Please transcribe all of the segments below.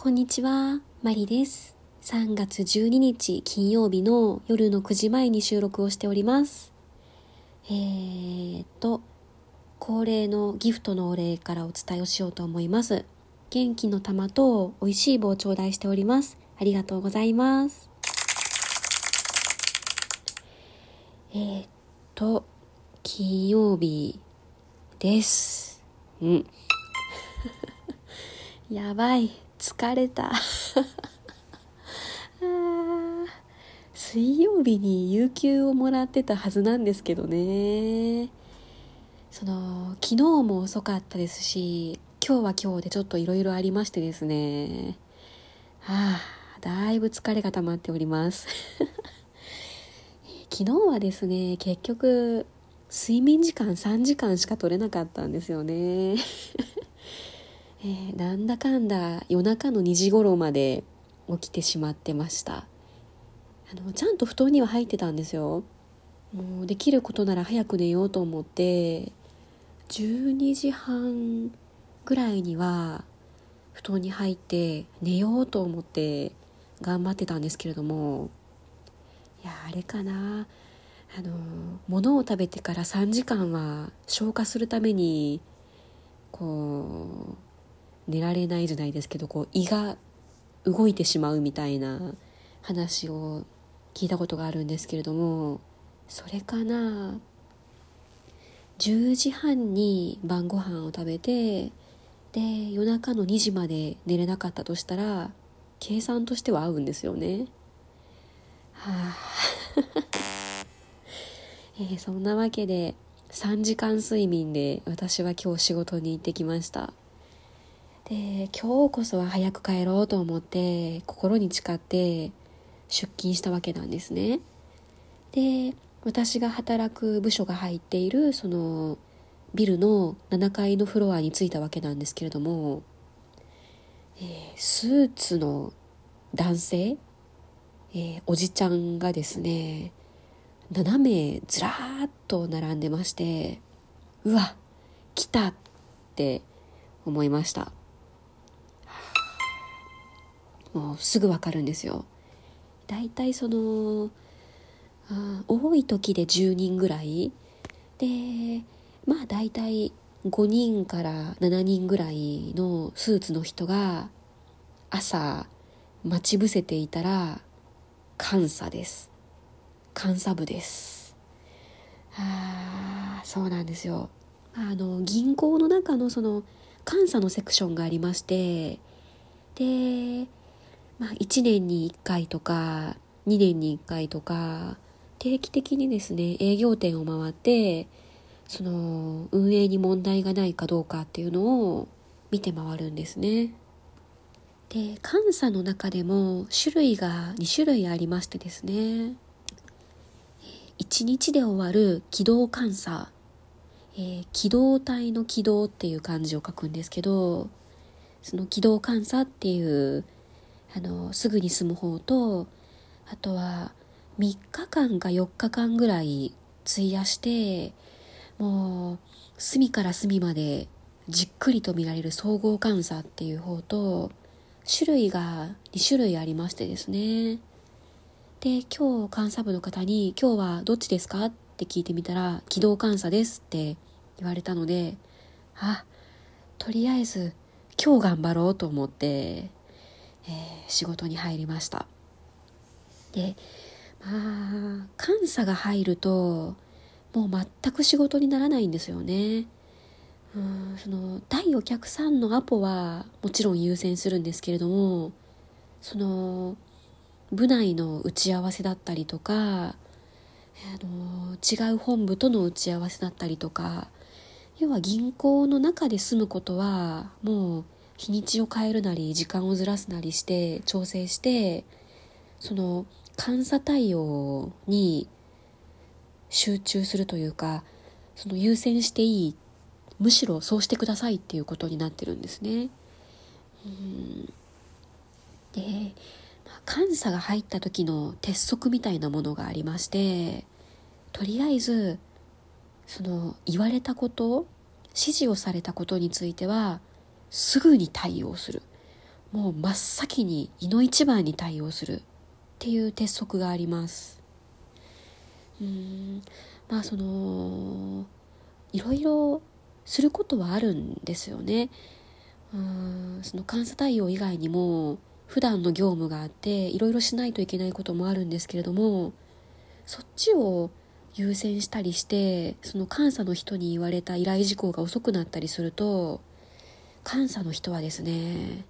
こんにちは、マリです。3月12日金曜日の夜の9時前に収録をしております。えーと、恒例のギフトのお礼からお伝えをしようと思います。元気の玉と美味しい棒を頂戴しております。ありがとうございます。えーと、金曜日です。うん。やばい。疲れた。水曜日に有給をもらってたはずなんですけどね。その昨日も遅かったですし今日は今日でちょっといろいろありましてですね。はあだいぶ疲れが溜まっております。昨日はですね結局睡眠時間3時間しか取れなかったんですよね。えー、なんだかんだ夜中の2時頃まで起きてしまってました。あのちゃんと布団には入ってたんですよ。もうできることなら早く寝ようと思って12時半ぐらいには布団に入って寝ようと思って頑張ってたんですけれどもいやあれかな。あの物を食べてから3時間は消化するためにこう寝られないじゃないですけどこう胃が動いてしまうみたいな話を聞いたことがあるんですけれどもそれかな10時半に晩ご飯を食べてで夜中の2時まで寝れなかったとしたら計算としては合うんですよね。はあ えー、そんなわけで3時間睡眠で私は今日仕事に行ってきました。で今日こそは早く帰ろうと思って心に誓って出勤したわけなんですね。で私が働く部署が入っているそのビルの7階のフロアに着いたわけなんですけれども、えー、スーツの男性、えー、おじちゃんがですね7名ずらーっと並んでましてうわ来たって思いました。もうすぐわかるんですよ。だいたいそのあ多い時で10人ぐらい。でまあだいたい5人から7人ぐらいのスーツの人が朝待ち伏せていたら監査です。監査部です。ああそうなんですよ。あの銀行の中のその監査のセクションがありましてでまあ、1年に1回とか2年に1回とか定期的にですね営業店を回ってその運営に問題がないかどうかっていうのを見て回るんですね。で監査の中でも種類が2種類ありましてですね1日で終わる機動監査、えー、機動隊の機動っていう漢字を書くんですけどその機動監査っていうあのすぐに済む方とあとは3日間か4日間ぐらい費やしてもう隅から隅までじっくりと見られる総合監査っていう方と種類が2種類ありましてですねで今日監査部の方に「今日はどっちですか?」って聞いてみたら「機動監査です」って言われたのであとりあえず今日頑張ろうと思ってえー、仕事に入りました。でまあ監査が入るともう全く仕事にならないんですよね。うんその対お客さんのアポはもちろん優先するんですけれどもその部内の打ち合わせだったりとかあの違う本部との打ち合わせだったりとか要は銀行の中で済むことはもう日にちを変えるなり時間をずらすなりして調整してその監査対応に集中するというかその優先していいむしろそうしてくださいっていうことになってるんですね。うんで、まあ、監査が入った時の鉄則みたいなものがありましてとりあえずその言われたこと指示をされたことについてはすぐに対応する。もう真っ先に胃の一番に対応するっていう鉄則があります。うん。まあそのいろいろすることはあるんですよね。うん。その監査対応以外にも普段の業務があっていろいろしないといけないこともあるんですけれどもそっちを優先したりしてその監査の人に言われた依頼事項が遅くなったりすると監査の人はですね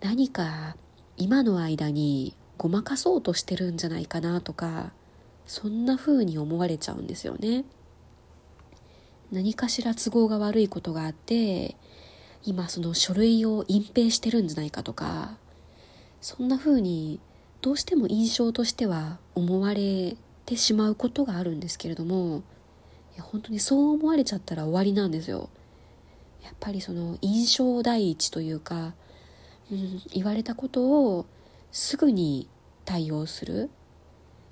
何か今の間にごまかそうとしてるんじゃないかなとかそんな風に思われちゃうんですよね。何かしら都合が悪いことがあって今その書類を隠蔽してるんじゃないかとかそんな風にどうしても印象としては思われてしまうことがあるんですけれども本当にそう思われちゃったら終わりなんですよ。ぱりその印象第一というか、うん、言われたことをすぐに対応する。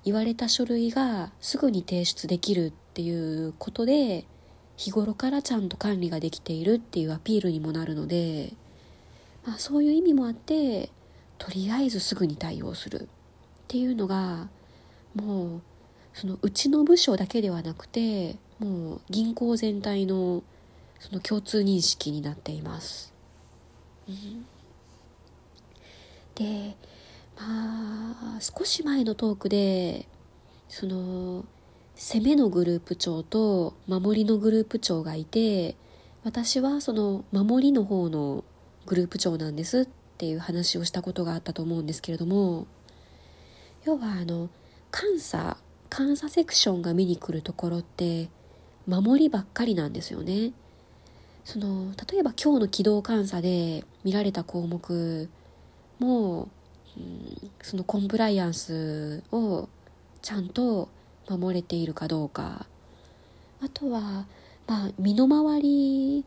言われた書類がすぐに提出できるっていうことで日頃からちゃんと管理ができているっていうアピールにもなるので、まあ、そういう意味もあってとりあえずすぐに対応する。っていうのがもうそのうちの部署だけではなくてもう銀行全体のその共通認識になっています。うん、でまあ少し前のトークでその攻めのグループ長と守りのグループ長がいて私はその守りの方のグループ長なんですっていう話をしたことがあったと思うんですけれども要はあの監査監査セクションが見に来るところって守りばっかりなんですよね。その例えば今日の軌道監査で見られた項目も、うん、そのコンプライアンスをちゃんと守れているかどうかあとは、まあ、身の回り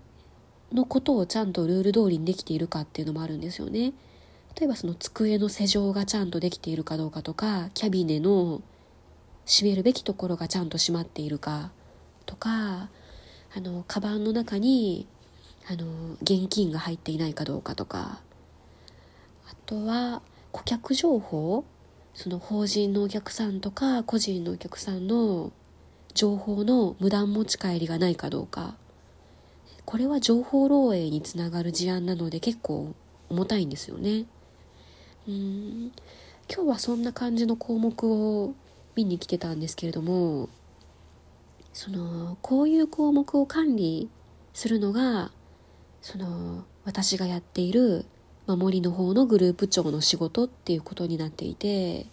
のことをちゃんとルール通りにできているかっていうのもあるんですよね。例えばその机の施錠がちゃんとできているかどうかとかキャビネの閉めるべきところがちゃんと閉まっているかとかあのカバンの中にあの現金が入っていないかどうかとか。あとは顧客情報その法人のお客さんとか個人のお客さんの情報の無断持ち帰りがないかどうか。これは情報漏洩につながる事案なので結構重たいんですよね。うん。今日はそんな感じの項目を見に来てたんですけれどもそのこういう項目を管理するのがその私がやっている守りの方のグループ長の仕事っていうことになっていて、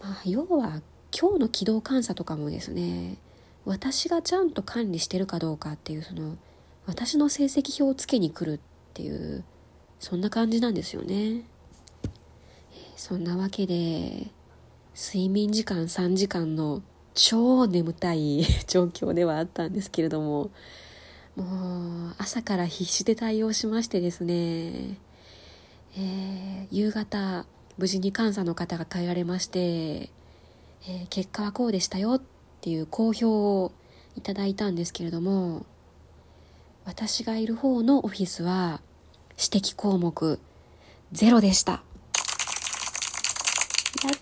まあ、要は今日の軌道監査とかもですね私がちゃんと管理してるかどうかっていうその私の成績表をつけに来るっていうそんな感じなんですよね。そんなわけで睡眠時間3時間の超眠たい 状況ではあったんですけれどももう朝から必死で対応しましてですね、えー、夕方無事に監査の方が帰られまして、えー、結果はこうでしたよっていう公表をいただいたんですけれども私がいる方のオフィスは指摘項目ゼロでした。やっ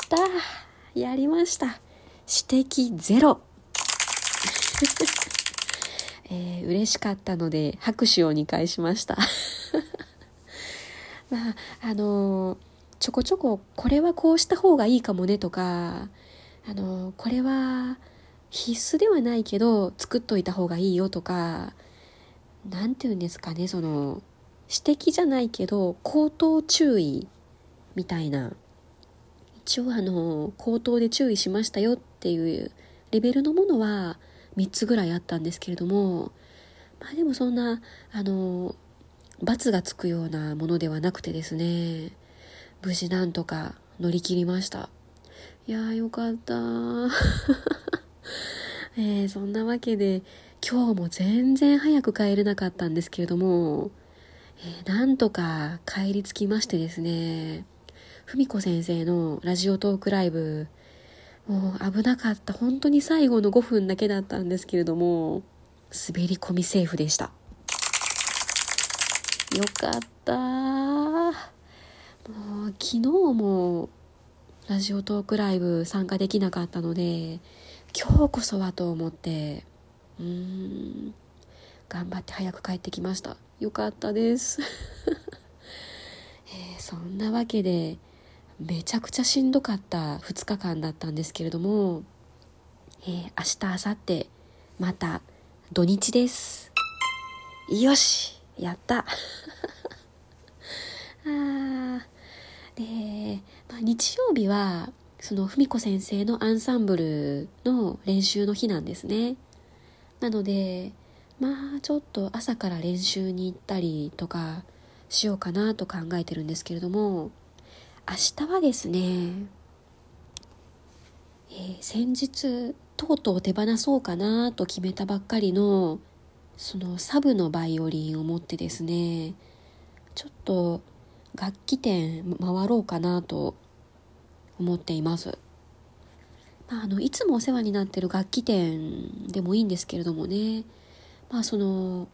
たやりました。指摘ゼロ。えー、嬉しかったので拍手を2回しました。まあ、あのー、ちょこちょここれはこうした方がいいかもねとか、あのー、これは必須ではないけど作っといた方がいいよとか、何て言うんですかねその指摘じゃないけど口頭注意みたいな一応あの口頭で注意しましたよっていうレベルのものは3つぐらいあったんですけれどもまあでもそんなあの罰がつくようなものではなくてですね無事なんとか乗り切りました。いやーよかった。えー、そんなわけで今日も全然早く帰れなかったんですけれども、えー、なんとか帰り着きましてですね、ふ子先生のラジオトークライブ、もう危なかった。本当に最後の5分だけだったんですけれども、滑り込みセーフでした。よかったもう昨日もラジオトークライブ参加できなかったので今日こそはと思ってうーん頑張って早く帰ってきましたよかったです、えー、そんなわけでめちゃくちゃしんどかった2日間だったんですけれども、えー、明日明後日また土日です。よしやった。あで、まあ、日曜日はその文子先生のアンサンブルの練習の日なんですね。なのでまあちょっと朝から練習に行ったりとかしようかなと考えてるんですけれども明日はですね、えー、先日とうとう手放そうかなと決めたばっかりのそのサブのバイオリンを持ってですねちょっと楽器店回ろうかなと思っています。まあ、あのいつもお世話になってる楽器店でもいいんですけれどもねまあその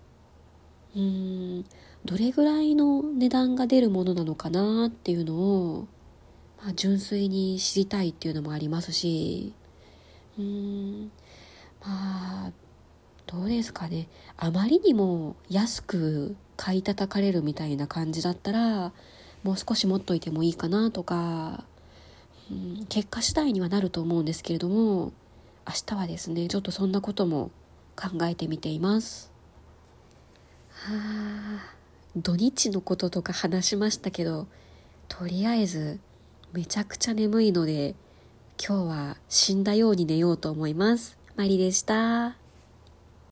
うーん。どれぐらいの値段が出るものなのかなっていうのを、まあ、純粋に知りたいっていうのもありますしうーん。まあどうですかね。あまりにも安く買い叩かれるみたいな感じだったらもう少し持っといてもいいかなとか、うん、結果次第にはなると思うんですけれども明日はですねちょっとそんなことも考えてみています。あ土日のこととか話しましたけどとりあえずめちゃくちゃ眠いので今日は死んだように寝ようと思いますマリでした。